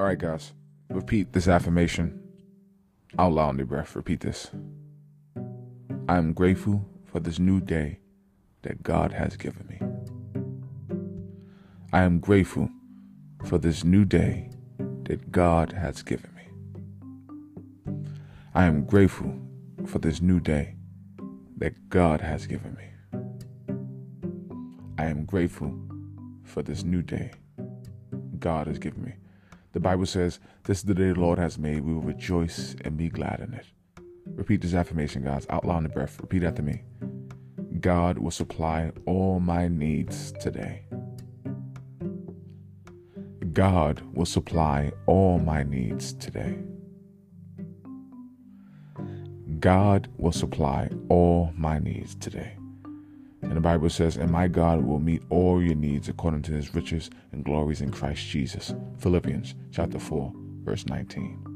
All right, guys. Repeat this affirmation out loud in your breath. Repeat this. I am grateful for this new day that God has given me. I am grateful for this new day that God has given me. I am grateful for this new day that God has given me. I am grateful for this new day God has given me. The Bible says, This is the day the Lord has made. We will rejoice and be glad in it. Repeat this affirmation, guys, out loud in the breath. Repeat after me. God will supply all my needs today. God will supply all my needs today. God will supply all my needs today. And the Bible says, And my God will meet all your needs according to his riches and glories in Christ Jesus. Philippians chapter 4, verse 19.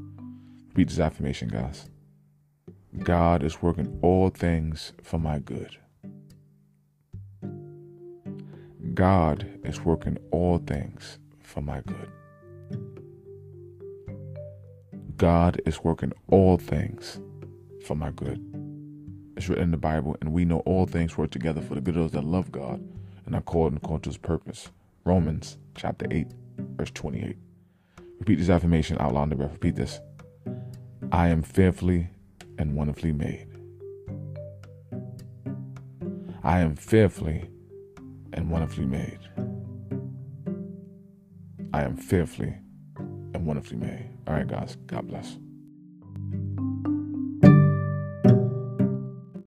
Read this affirmation, guys. God is working all things for my good. God is working all things for my good. God is working all things for my good. It's written in the Bible, and we know all things work together for the good of those that love God and are called according to his purpose. Romans chapter 8, verse 28. Repeat this affirmation out loud in the breath. Repeat this. I am fearfully and wonderfully made. I am fearfully and wonderfully made. I am fearfully and wonderfully made. All right, guys. God bless.